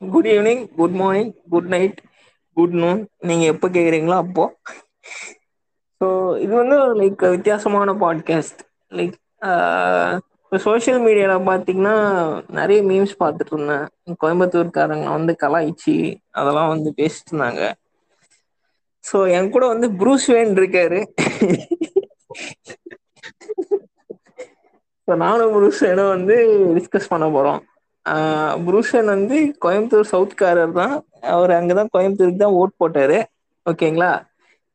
Good evening good morning good night good noon நீங்க எப்ப கேக்குறீங்களோ அப்போ. ஸோ இது வந்து லைக் வித்தியாசமான பாட்காஸ்ட் லைக் இப்போ சோஷியல் மீடியாவில் மீடியால பாத்தீங்கன்னா நெறைய மீம்ஸ் பார்த்துட்டு இருந்தேன். கோயம்புத்தூர்காரங்க வந்து கலாய்ச்சி அதெல்லாம் வந்து பேசிட்டு இருந்தாங்க. ஸோ என் கூட வந்து ப்ரூஸ்வேன் இருக்காரு. ஸோ நானும் ப்ரூஸ் ப்ரூஸ்வேனு வந்து டிஸ்கஸ் பண்ண போகிறோம் புருஷன் வந்து கோயம்புத்தூர் சவுத்காரர் தான். அவர் அங்கதான் கோயம்புத்தூருக்கு தான் ஓட் போட்டாரு. ஓகேங்களா?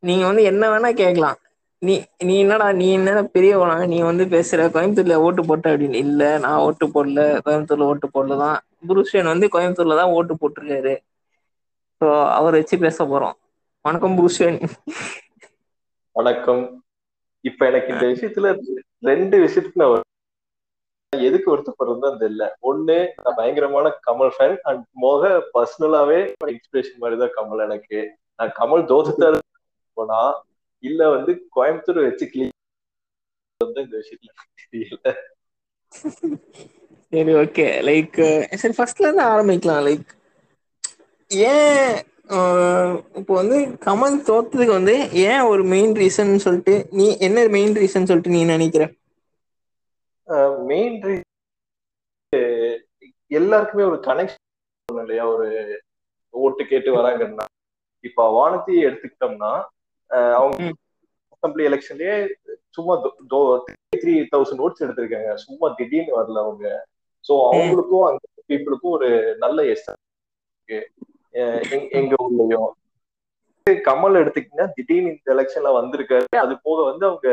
நீங்க வந்து என்ன வேணா கேட்கலாம். நீ நீ என்னடா நீ என்னடா பெரியவனா நீ வந்து பேசுற கோயம்புத்தூர்ல ஓட்டு போட்ட அப்படின்னு இல்ல. நான் ஓட்டு போடல. கோயம்புத்தூர்ல ஓட்டு போடலதான். புருஷன் வந்து கோயம்புத்தூர்ல தான் ஓட்டு போட்டிருக்காரு. ஸோ அவர் வச்சு பேச போறோம். வணக்கம் புருஷன். வணக்கம். இப்ப எனக்கு இந்த விஷயத்துல ரெண்டு விஷயத்துல எதுக்கு வருத்தப்படுறது அந்த இல்ல ஒண்ணு நான் பயங்கரமான கமல் ஃபேன் அண்ட் மோக பர்சனலாவே இன்ஸ்பிரேஷன் மாதிரிதான் கமல் எனக்கு. நான் கமல் தோத்துட்டாரு போனா இல்ல வந்து கோயம்புத்தூர் வச்சு கிளீன் வந்து இந்த விஷயத்துல தெரியல. சரி ஓகே லைக் eh, சரி ஃபர்ஸ்ட்ல இருந்து ஆரம்பிக்கலாம். லைக் ஏன் இப்போ வந்து கமல் தோத்ததுக்கு வந்து ஏன் ஒரு மெயின் ரீசன் சொல்லிட்டு நீ என்ன மெயின் ரீசன் சொல்லிட்டு நீ நினைக்கிற? மெயின் எல்லாருக்குமே ஒரு கனெக்ஷன் இல்லையா? ஒரு ஓட்டு கேட்டு வராங்கன்னா. இப்ப வானதி எடுத்துக்கிட்டோம்னா அவங்க அசம்பிளி எலெக்ஷன்லயே சும்மா த்ரீ தௌசண்ட் ஓட்ஸ் எடுத்திருக்காங்க. சும்மா திடீர்னு வரல அவங்க. சோ ம். அவங்களுக்கு அந்த பீப்புளுக்கு ஒரு நல்ல எஸ் எங்க ஊர்லயு கமல் எடுத்துக்கிட்டீங்கன்னா திடீர்னு இந்த எலெக்ஷன்ல வந்திருக்காரு. அது போக வந்து அவங்க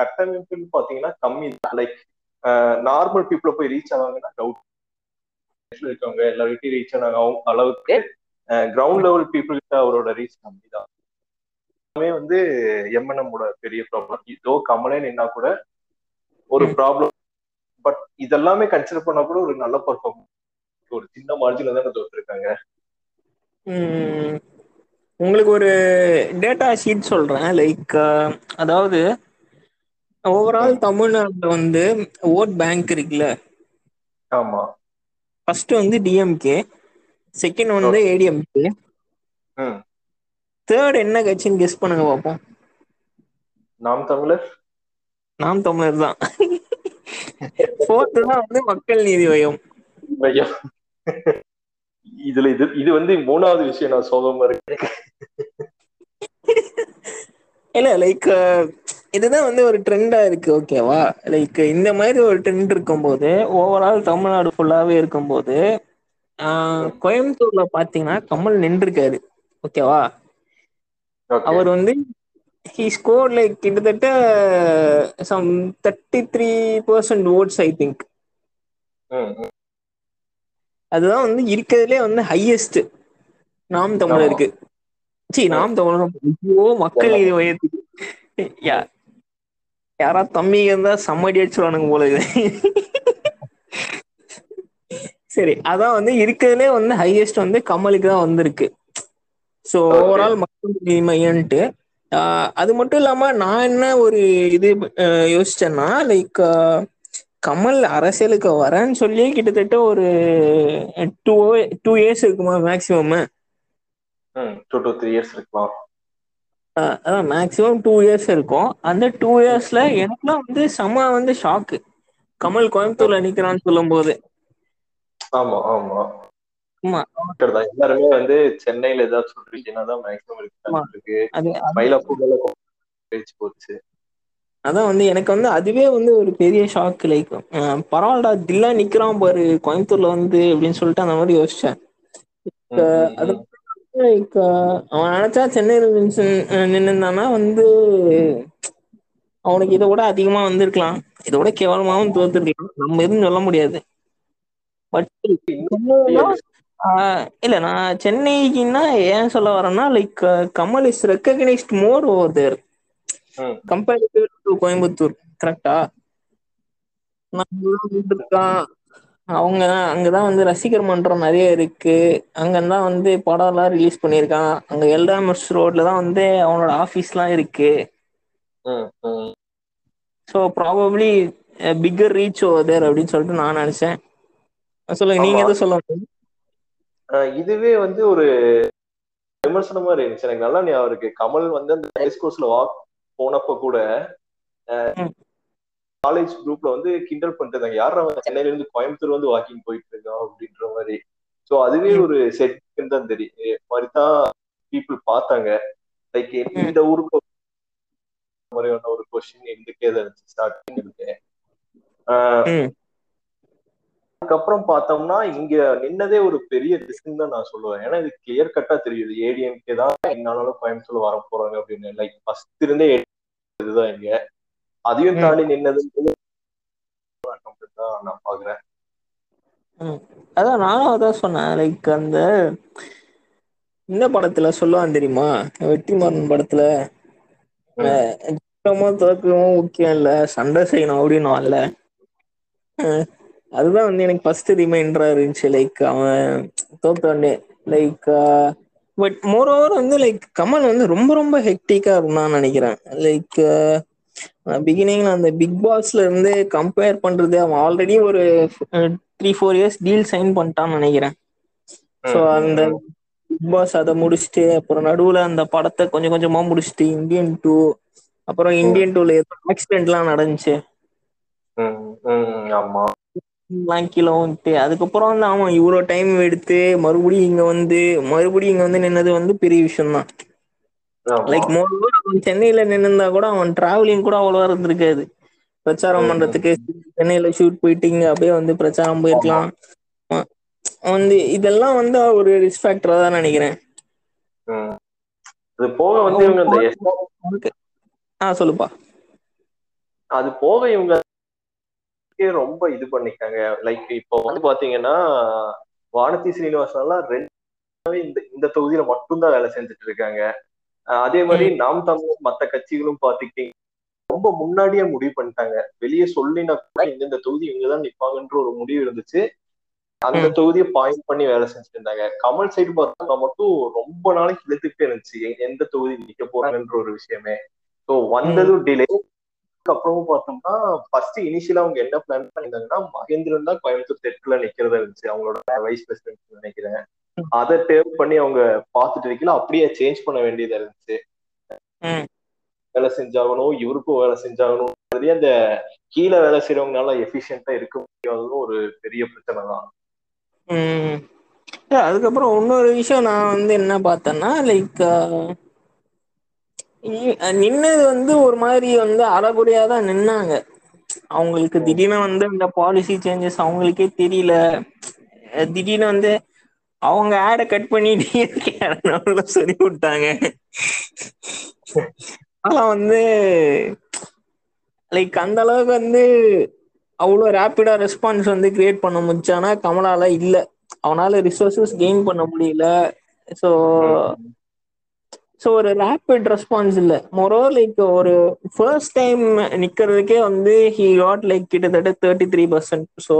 கட்டமைப்புன்னு பாத்தீங்கன்னா கம்மி லைக் நார்மல் பீப்புளை போய் ரீச் ஆவாங்கன்னா டவுட் இருக்கவங்க எல்லார்கிட்டையும் ரீச் ஆனாங்க. அவங்க அளவுக்கு கிரவுண்ட் லெவல் பீப்புள்கிட்ட அவரோட ரீச் கம்மி தான் வந்து எம்என்எம்மோட பெரிய ப்ராப்ளம் இதோ கமலே நின்னா கூட ஒரு ப்ராப்ளம் பட் இதெல்லாமே கன்சிடர் பண்ணா கூட ஒரு நல்ல பர்ஃபார்மன்ஸ் ஒரு சின்ன மார்ஜின்ல தான் தோத்துருக்காங்க. உங்களுக்கு ஒரு டேட்டா ஷீட் சொல்றேன். லைக் அதாவது ஓவரால் தமிழ்நாட்டுல வந்து ஓட் பேங்க் இருக்குல்ல? ஆமா. ஃபர்ஸ்ட் வந்து டிஎம்கே செகண்ட் வந்து ஏடிஎம்கே தேர்ட் என்ன கட்சின்னு கெஸ் பண்ணுங்க பாப்போ நாம் தமிழர்? நாம் தமிழர் தா ஃபோர்த்து தா வந்து மக்கள் நீதி மையம் இதுல இது இது வந்து மூணாவது விஷயம் நா சோகமா இருக்கு இல்ல லைக் இதுதா வந்து ஒரு ட்ரெண்டா இருக்கு ஓகேவா லைக் இந்த மாரி ஒரு ட்ரெண்ட் இருக்கும் போது ஓவரால் தமிழ்நாடு ஃபுல்லாவே இருக்கும் போது ஆ ம், கோயம்புத்தூர்ல பாத்தீங்கன்னா கமல் நின்றுக்காரு ஓகேவா ஓகே அவர் வந்து ஹி ஸ்கோர் லைக் கிட்டத்தட்ட some thirty three percent votes I think hmm hmm. அதுதா வந்து இருக்கறதுலே வந்து ஹையஸ்ட் நாம் தமிழருக்கு. ம் நாம் தமிழர் ஐயோ மக்கள் நீதி மய்யத்துக்கு யா யாரா தம்பி இருந்தா சம்மடி அடி போல இது. சரி அதான் வந்து இருக்கிறதுலே வந்து ஹையஸ்ட் வந்து கமலுக்கு தான் வந்திருக்கு. ஸோ ஓவரால் மக்கள் மையன்ட்டு அது மட்டும் இல்லாம நான் என்ன ஒரு இது யோசிச்சேன்னா லைக் கமல் அரசியலுக்கு வரேன்னு சொல்லி கிட்டத்தட்ட ஒரு டூ டூ இயர்ஸ் இருக்குமா maximum hmm two two three years இருக்கலாம் அ அதா மேக்சிமம் டூ இயர்ஸ் இருக்கு அந்த டூ இயர்ஸ்ல எனக்குல்லா வந்து செம வந்து ஷாக்கு கமல் கோயம்புத்தூர்ல நிக்கிறான்னு சொல்லும் போது ஆமா. ஆமா. எல்லாருமே வந்து சென்னையில ஏதாச்சு ஒரு விஷயம்னா தா மேக்சிமம் ஆமா. இருக்கு இருக்கு அது அது மயிலாப்பூர் பேச்சு போச்சு. அதா வந்து எனக்கு வந்து அதுவே வந்து ஒரு பெரிய ஷாக் லைக் அ பரவால்டா தில்லா நிக்கிறா பாரு கோயம்புத்தூர்ல வந்து அப்டின்னு சொல்லிட்டு அந்த மாரி யோசிச்சே இப்ப ம் ம். அது ம் லைக் அவ நெனைச்சா சென்னையில நின்னுருந்தானா வந்து அவனுக்கு இத விட அதிகமா வந்திருக்கலா இத விட கேவலமாவு தோத்துருக்கலா நம்ம எதுவு சொல்ல முடியாது. பட் இல்ல நா சென்னைக்குன்னா ஏ சொல்ல வரேன்னா like Kamal is recognized more over there comparative to Coimbatore கரெக்டா இருக்கா அவங்க அங்கதா வந்து ரசிகர் மன்றம் நெறைய இருக்கு. அங்கதா வந்து படோல்லா ரிலீஸ் பண்ணியிருக்கா அங்க எல் எம் எஸ் ரோட்ல தா வந்து அவனோட ஆஃபீஸ்ல்லா இருக்கு. ம் ம் so probably bigger reach over there அப்டின்னு சொல்லிட்டு நா நெனைச்சே சொல்லுங்க நீங்க ஆமா. எதோ சொல்ல இதுவே வந்து ஒரு விமர்சனமா இருந்துச்சு. எனக்கு நல்லா ஞாபகம் இருக்கு. கமல் வந்து அந்த ரேஸ் கோர்ஸ்ல வாக் போனப்ப கூட. காலேஜ் குரூப்ல வந்து கிண்டல் பண்ணிட்டு இருந்தாங்க யார் அவன் சென்னையில இருந்து கோயம்புத்தூர் வந்து வாக்கிங் போயிட்டு இருக்கான் அப்படின்ற மாதிரி. சோ அதுவே. ஒரு செட் தான் தெரியும். மாதிரி தான் பீப்புள் பார்த்தாங்க. லைக் இந்த ஊருக்கு மாதிரியான ஒரு கொஸ்டின் இருந்துட்டே தான் இருந்துச்சு ஸ்டார்டிங். அதுக்கப்புறம் பார்த்தோம்னா இங்க நின்னதே ஒரு பெரிய ரிஸ்க் தான் நான் சொல்லுவேன். ஏன்னா இது கிளியர் கட்டா தெரியுது. ஏடிஎம்கே தான் என்னாலும் கோயம்புத்தூர் வர போறாங்க அப்படின்னு. லைக் ஃபர்ஸ்ட் இருந்தே இதுதான் இங்க. அதையும். தாண்டி நின்னது நான் பாக்குறேன். அதான் நானும் அதான் சொன்னேன். லைக் அந்த இந்த படத்துல சொல்லுவான் தெரியுமா? வெற்றிமாறன் படத்துல. ஜெயிக்கிறோமோ தோக்குறோமோ முக்கியம் இல்ல. சண்டை செய்யணும் அப்படின்னு அதுதான் வந்து எனக்கு ஃபர்ஸ்ட் ரிமைண்டரா இருந்துச்சு. லைக் அவன் தோத்தோடனே லைக் பட் மோர் ஓவர் வந்து லைக் கமல் வந்து ரொம்ப ரொம்ப ஹெக்டிக்கா இருந்தான்னு நினைக்கிறேன். லைக் பிகினிங்ல அந்த பிக் பாஸ்ல இருந்து கம்பேர் பண்றது அவன் ஆல்ரெடி ஒரு three four years deal sign பண்ணிட்டான்னு நினைக்கிறேன். ஸோ அந்த. பிக் பாஸ் அதை முடிச்சுட்டு அப்புறம் நடுவுல அந்த படத்தை கொஞ்சம் கொஞ்சமா முடிச்சுட்டு இந்தியன் டூ அப்புறம் இந்தியன் டூல ஏதோ ஆக்சிடென்ட்லாம் நடந்துச்சு. ஆமா. கீழே வந்துட்டு அதுக்கப்புறம் வந்து ஆமா இவ்வளோ டைம் எடுத்து மறுபடியும் இங்க வந்து மறுபடியும் இங்க வந்து நின்னது வந்து பெரிய விஷயம் தான் லைக் மோரோவர் அவன் சென்னையில நின்னுந்தா கூட அவன் டிராவலிங் கூட அவ்வளவா இருந்திருக்காது. பிரச்சாரம். பண்றதுக்கு சென்னையில ஷூட் போயிட்டு இங்க அப்படியே வந்து பிரச்சாரம் போயிருக்கலாம். வந்து இதெல்லாம் வந்து ஒரு ரிஸ்க் ஃபேக்டரா தான் நினைக்கிறேன். அது போக வந்து இவங்க ஆ சொல்லுப்பா. அது போக இவங்க ரொம்ப இது பண்ணிக்காங்க லைக் இப்போ வந்து பாத்தீங்கன்னா வானதி சீனிவாசன் எல்லாம் ரெண்டு இந்த இந்த தொகுதியில மட்டும்தான் வேலை செஞ்சுட்டு இருக்காங்க. அதே மாதிரி நாம் தமிழ் மத்த கட்சிகளும் பாத்துக்கிட்டீங்க ரொம்ப முன்னாடியே முடிவு பண்ணிட்டாங்க. வெளியே சொல்லினா கூட இந்த தொகுதி இவங்கதான் நிப்பாங்கன்ற ஒரு முடிவு இருந்துச்சு. அந்த. தொகுதியை பாயிண்ட் பண்ணி வேலை செஞ்சுட்டு இருந்தாங்க கமல் சைடு பார்த்தா மட்டும் ரொம்ப நாளைக்கு இழுத்துக்கிட்டே இருந்துச்சு. எந்த தொகுதி நிக்க போறாங்கன்ற ஒரு விஷயமே. ஸோ வந்ததும் டிலே அப்புறமும் பார்த்தோம்னா ஃபர்ஸ்ட் இனிஷியலா அவங்க என்ன பிளான் பண்ணியிருந்தாங்கன்னா மகேந்திரன் தான் கோயம்புத்தூர் தெற்குல நிக்கிறதா இருந்துச்சு. அவங்களோட வைஸ் பிரசிடென்ட் நினைக்கிறேன். அதை டேவ் பண்ணி அவங்க பார்த்துட்டு இருக்கல அப்படியே சேஞ்ச் பண்ண வேண்டியதா இருந்துச்சு. வேலை செஞ்சாகணும் இவருக்கும் வேலை செஞ்சாகணும். அந்த கீழே வேலை செய்யறவங்கனால எஃபிஷியன்டா இருக்க முடியாததும் ஒரு பெரிய பிரச்சனை தான். அதுக்கப்புறம் இன்னொரு விஷயம் நான் வந்து என்ன பார்த்தேன்னா லைக் நின்னது வந்து ஒரு மாதிரி வந்து அறகுறையா தான் நின்னாங்க. அவங்களுக்கு. திடீர்னு வந்து இந்த பாலிசி சேஞ்சஸ் அவங்களுக்கே தெரியல. திடீர்னு வந்து அவங்க ஆடை கட் பண்ணிட்டு சொல்லி விட்டாங்க ஆனா வந்து லைக் அந்த அளவுக்கு வந்து அவ்வளோ ரேப்பிடா ரெஸ்பான்ஸ் வந்து கிரியேட் பண்ண முடிச்சானா கமலால இல்ல. அவனால ரிசோர்சஸ் கெயின் பண்ண முடியல. ஸோ ஸோ ஒரு ரேப்பிட் ரெஸ்பான்ஸ் இல்லை. மொரோ லைக் ஒரு ஃபர்ஸ்ட் டைம் நிக்கிறதுக்கே வந்து ஹி காட் லைக் கிட்டத்தட்ட தேர்ட்டி த்ரீ பர்சன்ட் ஸோ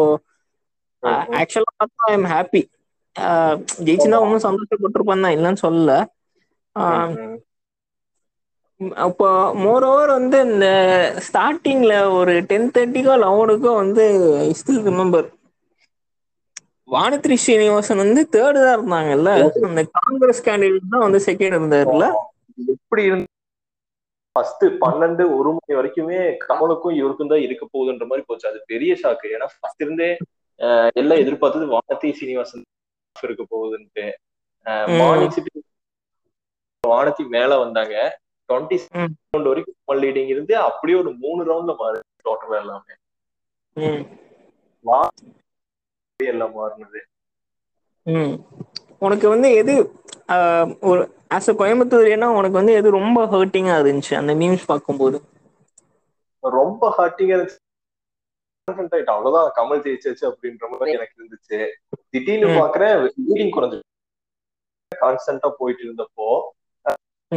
ஆக்சுவலாக பார்த்தா ஐ எம் ஹாப்பி ஜெயிச்சுனா ஒன்றும் சந்தோஷப்பட்டிருப்பான் தான் இல்லைன்னு சொல்லல. அப்போ மோர் ஓவர் வந்து இந்த ஸ்டார்டிங்ல ஒரு டென் தேர்ட்டிக்கோ லெவனுக்கோ வந்து ஸ்டில் ரிமெம்பர் வானத்ரி ஸ்ரீனிவாசன் வந்து தேர்டு தான் இருந்தாங்கல்ல? அந்த காங்கிரஸ் கேண்டிடேட் தான் வந்து செகண்ட் இருந்தாருல்ல? எப்படி இருந்து ஃபர்ஸ்ட் பன்னெண்டு ஒரு மணி வரைக்குமே கமலுக்கும் இவருக்கும் தான் இருக்க போகுதுன்ற மாதிரி போச்சு. அது பெரிய ஷாக்கு ஏன்னா ஃபர்ஸ்ட் இருந்தே எல்லாம் எதிர்பார்த்தது வானதி சீனிவாசன். இருக்க போகுதுன்ட்டு. மார்னிங் சிட்டி வானதி மேல வந்தாங்க. டுவெண்ட்டி. ரவுண்ட் வரைக்கும் லீடிங் இருந்து அப்படியே ஒரு மூணு ரவுண்ட்ல மாறு டோட்டலா எல்லாமே. எல்லாம் மாறினது. உனக்கு வந்து எது ஒரு ஆஸ் அ கோயம்புத்தூர்னா உனக்கு வந்து எது ரொம்ப ஹர்ட்டிங்கா இருந்துச்சு அந்த மீம்ஸ் பார்க்கும்போது? ரொம்ப ஹார்ட்டிங்கா இருந்துச்சு. Confident ஆயிட்டேன். அவ்வளவுதான் கமல் ஜெயிச்சாச்சு அப்படின்ற மாதிரி எனக்கு இருந்துச்சு திடீர்னு ம். பாக்குறேன் லீடிங் குறைஞ்சு கான்ஸ்டன்டா போயிட்டு இருந்தப்போ.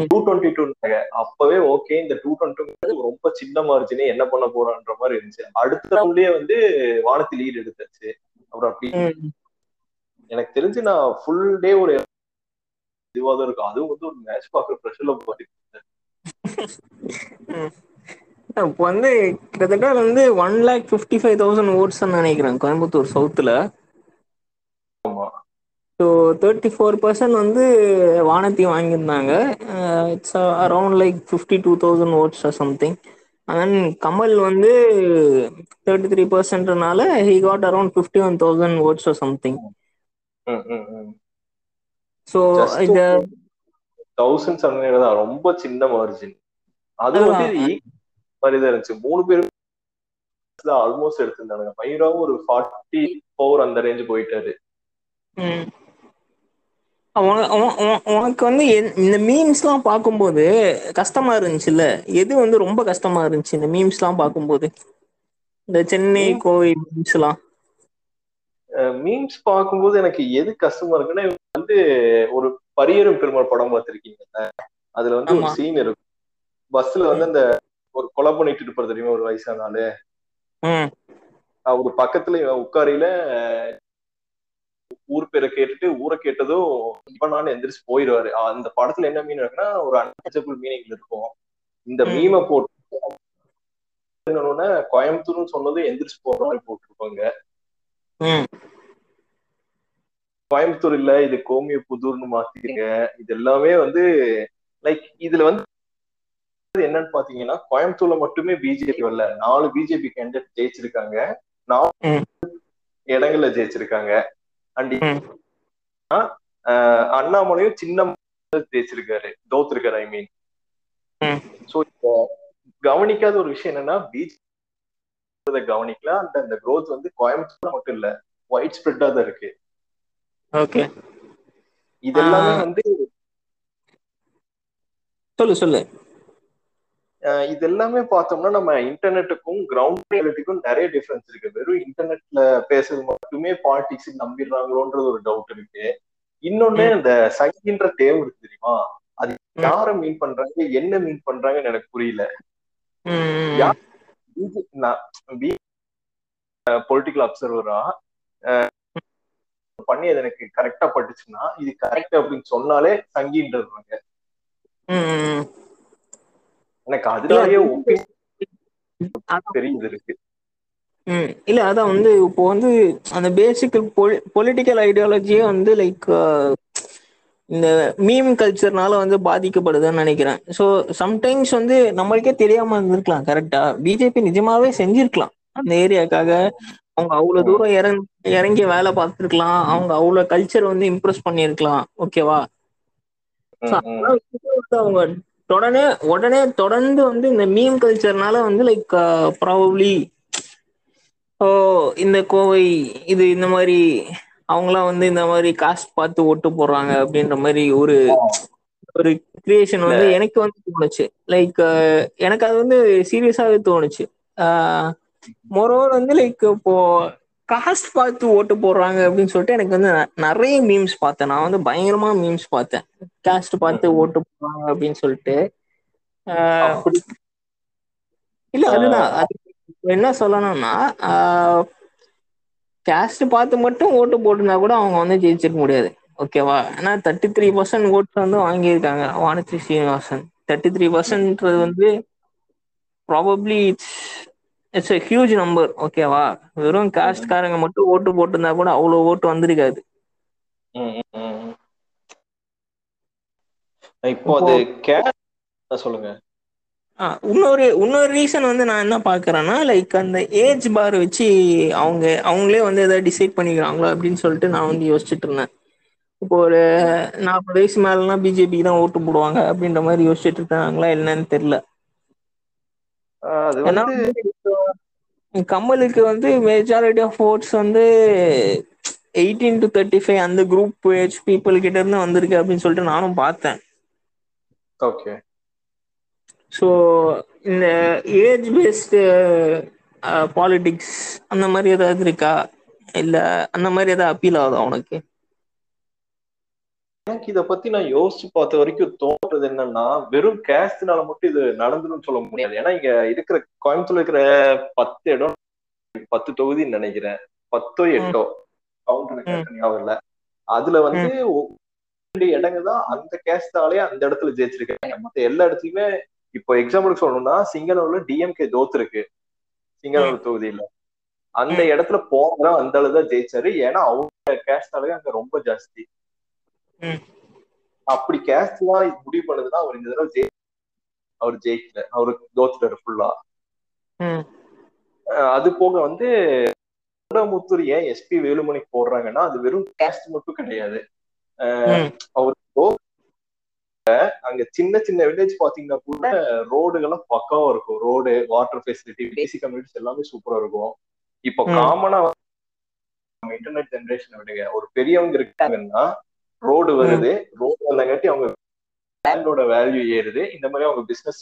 டூ டுவெண்ட்டி டூ அப்பவே ஓகே இந்த டூ டுவெண்ட்டி ரொம்ப சின்ன மார்ஜினே என்ன பண்ண போறான்ற மாதிரி இருந்துச்சு அடுத்த ரவுண்ட்லயே வந்து வானத்து லீட் எடுத்தாச்சு அப்புறம் அப்படி ம். எனக்கு தெரிஞ்சு நான் ஃபுல் டே ஒரு இதுவா தான் இருக்கும் அதுவும் வந்து ஒரு மேட்ச் பாக்குற ப்ரெஷர்ல போட்டு. இப்போ வந்து கிட்டத்தட்ட வந்து one lakh fifty five thousand votes நினைக்கிறேன் கோயம்புத்தூர் சவுத்துல ஸோ தேர்ட்டி ஃபோர் பர்சன்ட் வந்து Vanathi வாங்கியிருந்தாங்க. It's around like fifty two thousand votes or something and Kamal வந்து thirty three பர்சன்ட்னால he got around fifty one thousand votes or something. So இந்த thousand seven தான். ரொம்ப சின்ன margin அது. வந்து மாதிரி தான் இருந்துச்சு. மூணு பேரும் ஆல்மோஸ்ட் எடுத்திருந்தானுங்க. மயூராவும் ஒரு ஃபார்ட்டி ஃபோர் அந்த ரேஞ்ச் போயிட்டாரு. உனக்கு வந்து இந்த மீம்ஸ்லாம் பார்க்கும்போது கஷ்டமா இருந்துச்சுல்ல? எது வந்து ரொம்ப கஷ்டமா இருந்துச்சு இந்த மீம்ஸ்லாம் பார்க்கும்போது? இந்த சென்னை? கோவை மீம்ஸ்லாம் மீம்ஸ் பார்க்கும்போது எனக்கு எது கஷ்டமா இருக்குன்னா வந்து ஒரு பரியரும் பெருமாள் படம் பார்த்திருக்கீங்கல்ல? அதுல வந்து ஒரு. சீன் இருக்கும். பஸ்ல வந்து அந்த ஒரு கொலை பண்ணிட்டு இருப்பாரு தெரியுமா ஒரு வயசான ஆளு? அவரு பக்கத்துல உட்காரையில ஊர் பேரை கேட்டுட்டு ஊரை கேட்டதும் இவனான்னு எந்திரிச்சு போயிடுவாரு அந்த படத்துல என்ன மீன் இருக்குன்னா ஒரு அன்டச்சபிள் மீனிங்ல இருக்கும். இந்த. மீமை போட்டு என்னன்னா கோயம்புத்தூர்னு சொன்னதும் எந்திரிச்சு போற மாதிரி போட்டிருப்பாங்க. கோயம்புத்தூர் இல்ல இது கோமிய புதூர்னு மாத்திருங்க இது எல்லாமே வந்து லைக் இதுல வந்து என்னன்னு பாத்தீங்கன்னா கோயம்புத்தூர்ல மட்டுமே பிஜேபி வரல. நாலு பிஜேபி கேண்டிடேட் ஜெயிச்சிருக்காங்க. நாலு. இடங்கள்ல ஜெயிச்சிருக்காங்க. அண்ட். அண்ணாமலையும் சின்ன ஜெயிச்சிருக்காரு. தோத்துருக்காரு ஐ மீன். சோ கவனிக்காத ஒரு விஷயம் என்னன்னா பிஜேபி கவனிக்கல அந்த அந்த growth வந்து கோயம்புத்தூர் மட்டும் இல்ல ஒயிட் ஸ்ப்ரெட்டா தான் இருக்கு. ஓகே. இது எல்லாமே ஆ. வந்து சொல்லு சொல்லு. இது எல்லாமே பார்த்தோம்னா நம்ம இன்டர்நெட்டுக்கும் கிரவுண்ட் ரியாலிட்டிக்கும் நிறைய டிஃபரன்ஸ் இருக்கு. வெறும் இன்டர்நெட்ல பேசுறது மட்டுமே பாலிடிக்ஸ் நம்பிடுறாங்களோன்றது ஒரு டவுட் இருக்கு. இன்னொன்னு இந்த சங்கின்ற தேவை இருக்கு தெரியுமா? அது யார மீன் பண்றாங்க என்ன மீன் பண்றாங்கன்னு எனக்கு புரியல. பொலிட்டிக்கல் அப்சர்வரா பண்ணி அது எனக்கு கரெக்டா பட்டுச்சுன்னா இது கரெக்ட் அப்படின்னு சொன்னாலே சங்கின்றாங்க. எனக்கு அதனாலயே ம் இல்ல அதான் வந்து இப்போ வந்து அந்த பேசிக் பொலிட்டிக்கல் ஐடியாலஜியே வந்து லைக் இந்த மீம் கல்ச்சர்னால வந்து பாதிக்கப்படுதுன்னு நினைக்கிறேன். ஸோ சம்டைம்ஸ் வந்து நம்மளுக்கே தெரியாம இருந்திருக்கலாம் கரெக்டா பிஜேபி நிஜமாவே செஞ்சிருக்கலாம். அந்த ஏரியாக்காக அவங்க அவ்வளவு தூரம் இறங்கி இறங்கி வேலை பார்த்துருக்கலாம். அவங்க அவ்வளவு கல்ச்சர் வந்து இம்ப்ரெஸ் பண்ணியிருக்கலாம். ஓகேவா அவங்க உடனே உடனே தொடர்ந்து வந்து இந்த மீம் கல்ச்சர்னால வந்து லைக் ப்ராபப்ளி ஓ இந்த கோவை இது இந்த மாதிரி அவங்களாம் வந்து இந்த மாதிரி காஸ்ட் பார்த்து ஓட்டு போடுறாங்க அப்படின்ற மாதிரி ஒரு ஒரு கிரியேஷன் வந்து எனக்கு வந்து தோணுச்சு. லைக் எனக்கு அது வந்து சீரியஸாவே தோணுச்சு. மொரோவர் வந்து லைக் இப்போ காஸ்ட் பார்த்து ஓட்டு போடுறாங்க அப்படின்னு சொல்லிட்டு எனக்கு வந்து நிறைய மீம்ஸ் பார்த்தேன். நான் வந்து பயங்கரமா மீம்ஸ் பார்த்தேன். காஸ்ட் பார்த்து ஓட்டு போடுறாங்க அப்படின்னு சொல்லிட்டு. இல்ல அதுதான். அது என்ன சொல்லணும்னா கேஸ்ட் பார்த்து மட்டும் ஓட்டு போட்டிருந்தா கூட அவங்க வந்து ஜெயிச்சிருக்க முடியாது. ஓகேவா? ஏன்னா தேர்ட்டி த்ரீ பர்சன்ட் ஓட்டு வந்து வாங்கியிருக்காங்க வானதி சீனிவாசன். தேர்ட்டி த்ரீ பர்சன்ட்ன்றது வந்து probably it's it's a huge number ஓகேவா வெறும் காஸ்ட்காரங்க மட்டும் ஓட்டு போட்டிருந்தா கூட அவ்வளோ ஓட்டு வந்திருக்காது. இப்போ அது சொல்லுங்க. இன்னொரு இன்னொரு ரீசன் வந்து நான் என்ன பார்க்கறேன்னா லைக் அந்த ஏஜ் பார் வச்சு அவங்க அவங்களே வந்து எதாவது டிசைட் பண்ணிக்கிறாங்களோ அப்படின்னு சொல்லிட்டு நான் வந்து யோசிச்சுட்டு இருந்தேன். இப்போ ஒரு நாற்பது வயசு மேலாம் பிஜேபி தான் ஓட்டு போடுவாங்க அப்படின்ற மாதிரி யோசிச்சுட்டு இருக்காங்களா என்னன்னு தெரியல. அது வந்து கமலுக்கு வந்து மெஜாரிட்டி ஆஃப் ஓட்ஸ் வந்து எயிட்டீன் டு தேர்ட்டி ஃபைவ் அந்த குரூப் ஏஜ் பீப்புள் கிட்ட இருந்து வந்திருக்கு அப்படின்னு சொல்லிட்டு நானும் பார்த்தேன். ஓகே ஸோ இந்த ஏஜ் பேஸ்டு பாலிடிக்ஸ் அந்த மாதிரி ஏதாவது இருக்கா? இல்ல அந்த மாதிரி ஏதாவது அப்பீல் ஆகுதா உனக்கு? எனக்கு இத பத்தி நான் யோசிச்சு பார்த்த வரைக்கும் தோன்றது என்னன்னா வெறும் கேஸ்ட்னால மட்டும் இது நடந்துடும் சொல்ல முடியாது. ஏன்னா இங்க இருக்கிற கோயம்புத்தூர்ல இருக்கிற பத்து இடம் பத்து தொகுதின்னு நினைக்கிறேன். பத்தோ எட்டோ கவுண்ட் ஞாபகம் இல்ல. அதுல வந்து ரெண்டு இடங்க தான் அந்த கேஸ்டாலே அந்த இடத்துல ஜெயிச்சிருக்காங்க. மத்த எல்லா இடத்துலயுமே இப்போ எக்ஸாம்பிளுக்கு சொல்லணும்னா சிங்கனூர்ல டிஎம்கே தோத்துருக்கு சிங்கனூர் தொகுதியில. அந்த இடத்துல போங்க அந்த அளவு தான் ஜெயிச்சாரு. ஏன்னா அவங்க கேஸ்ட் அளவு அங்க ரொம்ப ஜாஸ்தி. அப்படி கேஸ்ட் எல்லாம் முடிவு பண்ணதுன்னா அவர் இந்த தடவை ஜெயி அவர் ஜெயிக்கல. அவரு தோத்துட்டாரு ஃபுல்லா. அது போக வந்து முத்தூர் ஏன் எஸ்பி வேலுமணிக்கு போடுறாங்கன்னா அது வெறும் கேஸ்ட் மட்டும் கிடையாது. அவர் அங்க சின்ன சின்ன வில்லேஜ் பாத்தீங்கன்னா கூட ரோடுகள்லாம் பக்காவா இருக்கும். Road water facility basic communities எல்லாமே சூப்பரா இருக்கும். இப்போ. காமனா நம்ம இன்டர்நெட் ஜெனரேஷன் விடுங்க. ஒரு பெரியவங்க இருக்காங்கன்னா ரோடு வருது. ரோடு வந்தங்காட்டி அவங்க லேண்டோட வேல்யூ ஏறுது. இந்த மாதிரி அவங்க பிசினஸ்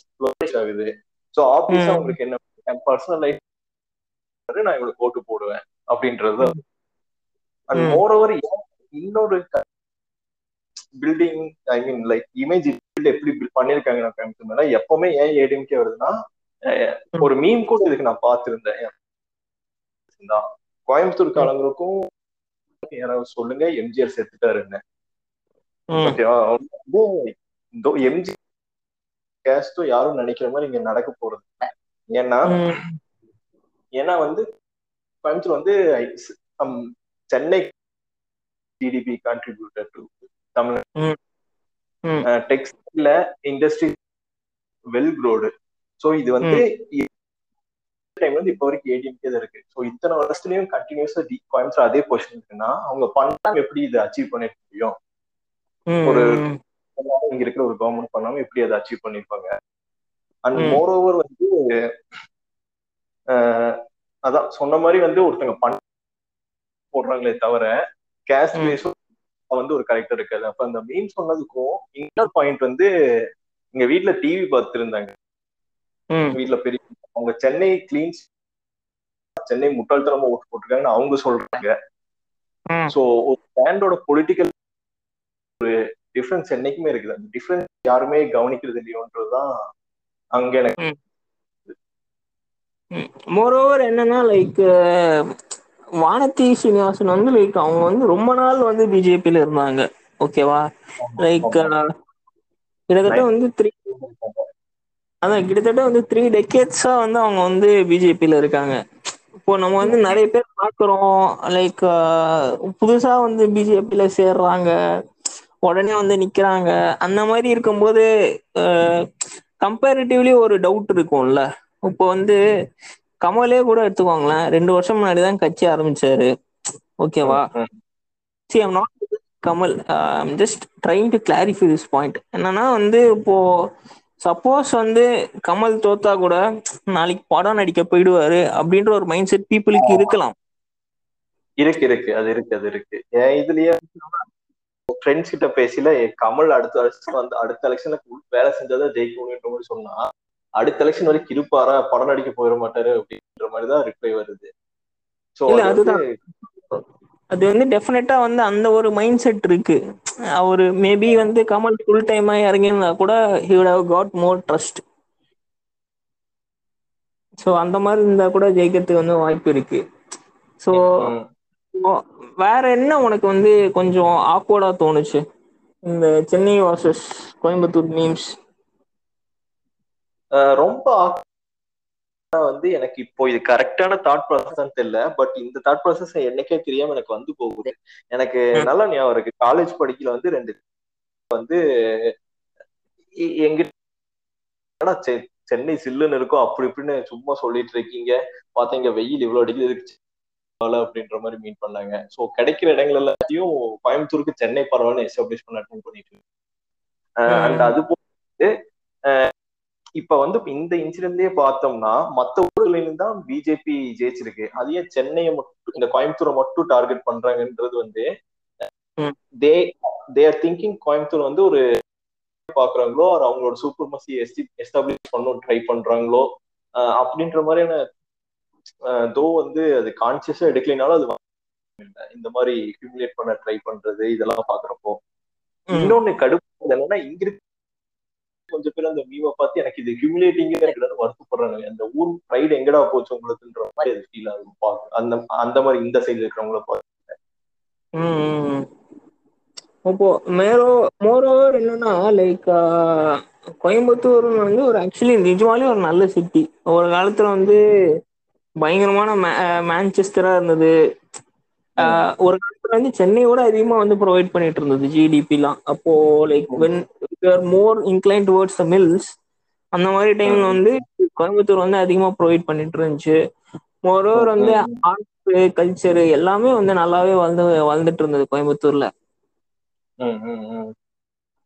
ஆகுது. ஸோ ஆப்வியஸா ம். அவங்களுக்கு என்ன என் பர்சனல் லைஃப் நான் இவங்களுக்கு ஓட்டு போடுவேன் அப்படின்றது அண்ட். மோர் ஓவர் இன்னொரு building I mean like image எப்படி பண்ணிருக்காங்க நான் காமிச்சோம்னா எப்பவுமே ஏன் ஏடிஎம்கே வருதுன்னா ஒரு மீம் கூட இதுக்கு நான் பார்த்திருந்தேன். தான். கோயம்புத்தூர் காலங்களுக்கும் யாராவது சொல்லுங்க எம்ஜிஆர் செத்துட்டாருன்னு. ஓகேவா வந்து எம்ஜி கேஸ்டும் யாரும் நினைக்கிற மாதிரி இங்க நடக்க போறது இல்ல. ஏன்னா. ஏன்னா வந்து கோயம்புத்தூர் வந்து um, Chennai GDP contributor to Tamil hmm. Hmm. டெக்ஸ்டைல்ல industry well crore so இது வந்து டைம் வந்து இப்போ வரைக்கும் ஏடிஎம்கே தான் இருக்கு ஸோ இத்தனை வருஷத்துலயும் கண்டினியூஸா கோயம்புத்தூர் அதே பொசிஷன் இருக்குன்னா அவங்க பண்ணாம எப்படி இதை அச்சீவ் பண்ணிருக்க முடியும். ஒரு- இங்க இருக்கிற ஒரு கவர்மெண்ட் பண்ணாம எப்படி அதை அச்சீவ் பண்ணிருப்பாங்க அண்ட். மோர் ஓவர் வந்து அதான் சொன்ன மாதிரி வந்து ஒருத்தங்க பண்ண போடுறாங்களே தவிர கேஸ்ட் ம். வைஸ் வந்து ஒரு கரெக்டா இருக்காது அப்ப அந்த மீன் சொன்னதுக்கும் இன்னொரு பாயிண்ட் வந்து எங்க வீட்ல டிவி பார்த்துருந்தாங்க ம். வீட்ல பெரிய அவங்க சென்னை கிளீன்ஸ் சென்னை முட்டாள்தனமா ஓட்டு போட்டிருக்காங்கன்னு அவங்க சொல்றாங்க. சோ ஒரு பிராண்டோட பொலிட்டிக்கல் ஒரு டிஃபரன்ஸ் என்னைக்குமே இருக்குது. அந்த டிஃபரன்ஸ் யாருமே கவனிக்கிறது இல்லையோன்றதுதான் அங்க எனக்கு மோரோவர் என்னன்னா லைக் வானதி சீனிவாசன் வந்து லைக் அவங்க வந்து ரொம்ப நாள் வந்து பிஜேபியில இருந்தாங்க. ஓகேவா லைக் கிட்டத்தட்ட வந்து த்ரீ அதான் கிட்டத்தட்ட வந்து த்ரீ டெக்கேட்ஸா வந்து அவங்க வந்து பிஜேபியில இருக்காங்க. இப்போ நம்ம வந்து நிறைய பேர் பார்க்குறோம். லைக் புதுசா வந்து பிஜேபியில சேர்றாங்க. உடனே வந்து நிக்கிறாங்க. அந்த மாதிரி இருக்கும்போது கம்பேரிட்டிவ்லி ஒரு டவுட் இருக்கும்ல. இப்போ வந்து கமலே கூட எடுத்துக்கோங்களேன். ரெண்டு வருஷம் முன்னாடி தான் கட்சி ஆரம்பிச்சாரு. ஓகேவா? See I'm not Kamal just trying to clarify this point என்னன்னா வந்து இப்போ சப்போஸ் வந்து கமல் தோத்தா கூட நாளைக்கு படம் நடிக்க போயிடுவாரு அப்படின்ற ஒரு மைண்ட் செட் பீப்புளுக்கு இருக்கலாம். இருக்கு இருக்கு. அது இருக்கு அது இருக்கு. இதுலயே ஃப்ரெண்ட்ஸ் கிட்ட பேசல கமல் அடுத்த வருஷம் வந்து அடுத்த எலெக்ஷன்ல வேலை செஞ்சாதான் ஜெயிக்கணும்ன்ற மாதிரி சொன்னா அடுத்த எலெக்ஷன் வரைக்கும் இருப்பாரா? படம் நடிக்க போயிட மாட்டாரு? அப்படின்ற மாதிரிதான் ரிப்ளை வருது. சோ அதுதான். அது வந்து டெஃபினட்டா வந்து அந்த ஒரு மைண்ட் செட் இருக்கு. அவரு மேபி வந்து கமல் ஃபுல் டைமா இறங்கியிருந்தா கூட he would have got more trust so அந்த மாதிரி இருந்தா கூட ஜெயிக்கிறதுக்கு வந்து வாய்ப்பு இருக்கு. ஸோ வேற என்ன உனக்கு வந்து கொஞ்சம் ஆக்வர்டா தோணுச்சு? இந்த சென்னை வாசஸ் கோயம்புத்தூர் மீம்ஸ் ரொம்ப வந்து எனக்கு இப்போ இது கரெக்டான தாட் ப்ராசஸ் தெரியல பட் இந்த தாட் ப்ராசஸ் என்னைக்கே தெரியாம எனக்கு வந்து போகுது. எனக்கு நல்லா ஞாபகம் இருக்கு. காலேஜ் படிக்கல வந்து ரெண்டு வந்து எங்கிட்ட சென்னை சில்லுன்னு இருக்கும் அப்படி இப்படின்னு சும்மா சொல்லிட்டு இருக்கீங்க. பாத்தீங்க வெயில் இவ்வளவு இருக்கு அப்படின்ற மாதிரி மீன் பண்ணாங்க. சோ கிடைக்கிற இடங்கள் எல்லாத்தையும் கோயம்புத்தூருக்கு சென்னை பரவாயில்ல எஸ்டாப்ளிஷ் பண்ண அட்டன் பண்ணிட்டு அண்ட் அது போட்டு இப்ப வந்து இந்த இன்சிடென்ட்லயே பார்த்தோம்னா மத்த ஊர்களிலும் தான் பிஜேபி ஜெயிச்சிருக்கு. அது ஏன் சென்னையை மட்டும் இந்த கோயம்புத்தூரை மட்டும் டார்கெட் பண்றாங்கன்றது வந்து they they are thinking Coimbatore வந்து ஒரு பாக்குறாங்களோ அவங்களோட சூப்பர் மசி எஸ்டாப்ளிஷ் பண்ண ட்ரை பண்றாங்களோ அப்படின்ற மாதிரியான தோ வந்து அது கான்சியஸா எடுக்கலினாலும் அது இந்த மாதிரி ஹியூமிலேட் பண்ண ட்ரை பண்றது இதெல்லாம் பாக்குறப்போ. இன்னொன்னு கடுப்பு என்னன்னா இங்க இருக்க கொஞ்சம் பேர் அந்த மீமை பார்த்து எனக்கு இது ஹியூமிலேட்டிங்கா இருக்கிறது வருத்தப்படுறாங்க. அந்த ஊர் ப்ரைடு எங்கடா போச்சு உங்களுக்குன்ற மாதிரி அது ஃபீல் ஆகும் அந்த அந்த மாதிரி இந்த சைடுல இருக்கிறவங்கள பார்த்து. இப்போ மேரோ மோரோவர் என்னன்னா லைக் கோயம்புத்தூர் வந்து ஒரு ஆக்சுவலி நிஜமாலே ஒரு நல்ல சிட்டி ஒரு காலத்துல வந்து பயங்கரமான மேன்செஸ்டரா இருந்தது. ஒரு காலத்துல வந்து சென்னையோட அதிகமா வந்து ப்ரொவைட் பண்ணிட்டு இருந்தது ஜிடிபிலா அப்போ like when more inclined towards the mills அந்த மாரி ம், டைம்ல வந்து கோயம்புத்தூர் வந்து அதிகமா ப்ரொவைட் பண்ணிட்டு இருந்துச்சு. மோரோவர் வந்து ம், ஆர்ட்ஸு கல்ச்சரு எல்லாமே வந்து நல்லாவே வளந்து வளந்துட்டு இருந்தது கோயம்புத்தூர்ல.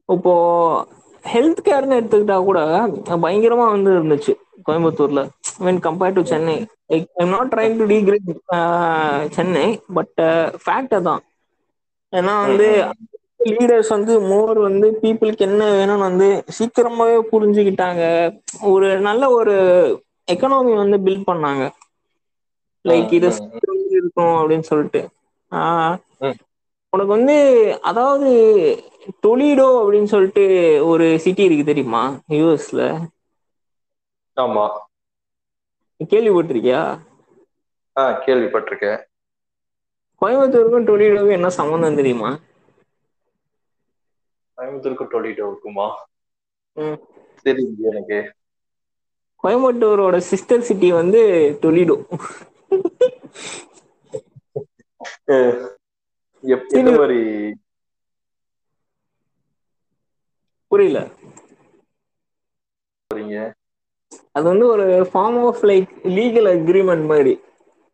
இப்போ ஹெல்த் கேர்ன்னு எடுத்துக்கிட்டா கூட பயங்கரமா வந்து இருந்துச்சு. கோயம்புத்தூர்ல. When compare to Chennai like I'm not trying to degrade Chennai but fact அதா ஏன்னா வந்து லீடர்ஸ் வந்து மோர் வந்து பீப்புளுக்கு என்ன வேணும்னு வந்து சீக்கிரமாவே புரிஞ்சுக்கிட்டாங்க. ஒரு நல்ல ஒரு எக்கனாமி வந்து பில்ட் பண்ணாங்க. லைக் இது இருக்கும் அப்படின்னு சொல்லிட்டு. உனக்கு வந்து அதாவது டொலிடோ அப்படின்னு சொல்லிட்டு ஒரு சிட்டி இருக்கு தெரியுமா? யூ எஸ்ல ஆமா. கேள்விப்பட்டிருக்கியா? ஆ கேள்விப்பட்டிருக்கே கோயம்புத்தூருக்கும் டொலிடோக்கும் என்ன சம்மந்தம் தெரியுமா? கோயம்புத்தூருக்கும் டொலிடோவுக்குமா தெரிலயே எனக்கு. கோயம்புட்டூரோட சிஸ்டர் சிட்டி வந்து டொலிடோ. எப் எந்த சீனியர் மாரி புரியல போறீங்க அது வந்து ஒரு form of like legal agreement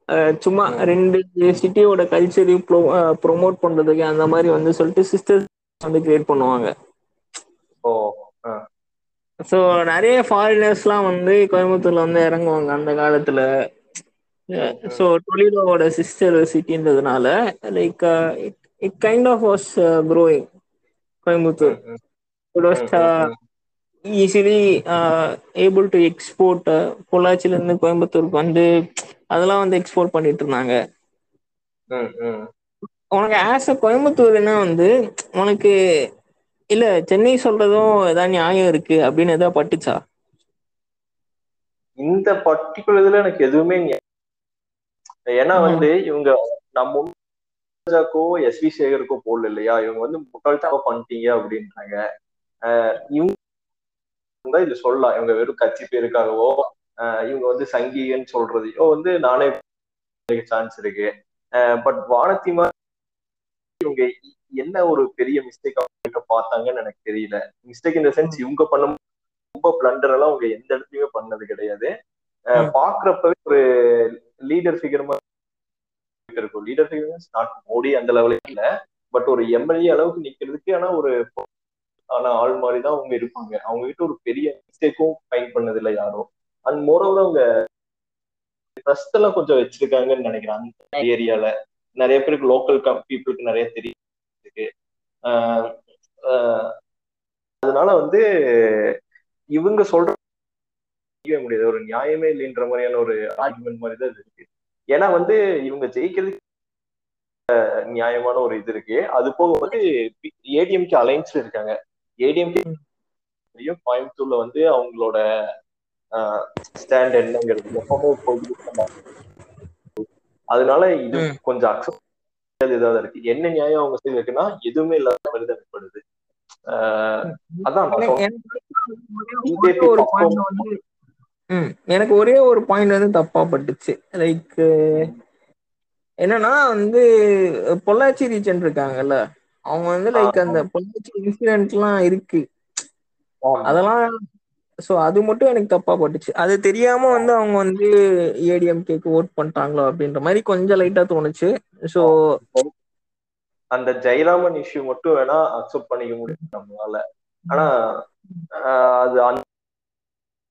uh சும்மா ரெண்டு சிட்டியோட கல்ச்சரையும் ப்ரோ ப்ரொமோட் பண்றதுக்கு அந்த மாரி வந்து சொல்லிட்டு சிஸ்டர் வந்து கிரியேட் பண்ணுவாங்க. ஓ சோ நெறைய ஃபாரினர்ஸ்லா வந்து கோயம்புத்தூர்ல வந்து எறங்குவாங்க அந்த காலத்துல. சோ டொலிடோவோட sister சிட்டின்றதுனால like it kind of was growing Coimbatore. Easily able to export பொள்ளாச்சில இருந்து கோயம்புத்தூருக்கு வந்து அதெல்லா வந்து எக்ஸ்போர்ட் பண்ணிட்டு இருந்தாங்க உனக்கு ஆஸ் அ கோயம்புத்தூர்னா வந்து உனக்கு இல்ல சென்னை சொல்றதும் ஏதா நியாயம் இருக்கு அப்படின்னு எதா பட்டுச்சா? இந்த பர்ட்டிகுலர் இதுல எனக்கு எதுவுமே ஏன்னா வந்து இவங்க நம்ம ஜாக்கோ எஸ் வி சேகருக்கோ போடல இல்லையா? இவங்க வந்து முட்டாள்தனமா பண்ணிட்டீங்க அப்படின்றாங்க. அ இவங்க இது சொல்லலாம். இவங்க வெறும் கட்சி பேருக்காகவோ இவங்க வந்து சங்கிகன்னு சொல்றதையோ வந்து நானே சான்ஸ் இருக்கு. பட் வானத்தி மா இவங்க என்ன ஒரு பெரிய மிஸ்டேக் பார்த்தாங்கன்னு எனக்கு தெரியல. மிஸ்டேக் இந்த சென்ஸ் இவங்க பண்ண ரொம்ப பிளண்டர் எல்லாம் அவங்க எந்த இடத்துலயுமே பண்ணது கிடையாது. பாக்குறப்பவே ஒரு லீடர் ஃபிகர் இருக்கும். லீடர் ஃபிகர் நாட் மோடி அந்த லெவலுக்கு இல்ல. பட் ஒரு எம்எல்ஏ அளவுக்கு நிக்கிறதுக்கு ஆனா ஒரு ஆனா ஆள் மாதிரிதான் அவங்க இருப்பாங்க. அவங்க கிட்ட ஒரு பெரிய மிஸ்டேக்கும் ஃபைன் பண்ணது இல்லை யாரும் அண்ட் மோரோவர் அவங்க ட்ரஸ்ட் எல்லாம் கொஞ்சம் வச்சிருக்காங்கன்னு நினைக்கிறேன் அந்த ஏரியால நிறைய பேருக்கு லோக்கல் பீப்புளுக்கு நிறைய தெரியும் இருக்கு அதனால வந்து இவங்க சொல்ற முடியாது. ஒரு நியாயமே இல்லைன்ற மாதிரியான ஒரு ஆர்குமெண்ட் மாதிரி தான் இருக்கு. ஏன்னா வந்து இவங்க ஜெயிக்கிறது நியாயமான ஒரு இது இருக்கு. அது போக வந்து ஏடிஎம்கே அலைன்ஸ்ல இருக்காங்க. ஏடிஎம்கே கோயம்புத்தூர்ல வந்து அவங்களோட ஸ்டாண்ட் என்னங்கிறது எப்பவுமே அதனால இது கொஞ்சம் அக்செப்ட் இதாக இருக்கு. என்ன நியாயம் அவங்க செய்திருக்குன்னா எதுவுமே இல்லாத ம். எனக்கு ஒரே ஒரு பாயிண்ட் வந்து தப்பா பட்டுச்சு லைக் என்னன்னா வந்து பொள்ளாச்சி ரீஜன் இருக்காங்கல்ல? அவங்க வந்து லைக் அந்த பொள்ளாச்சி இன்சிடென்ட் எல்லாம் இருக்கு. அதெல்லாம் சோ அது மட்டும் எனக்கு தப்பா பட்டுச்சு. அது தெரியாம வந்து அவங்க வந்து ஏடிஎம் கேக்கு ஓட் பண்ணிட்டாங்களோ அப்படின்ற மாதிரி கொஞ்சம் லைட்டா தோணுச்சு. ஸோ அந்த ஜெயராமன் இஷ்யூ மட்டும் வேணா அக்செப்ட் பண்ணிக்க முடியும் நம்மளால. ஆனா அது அந்த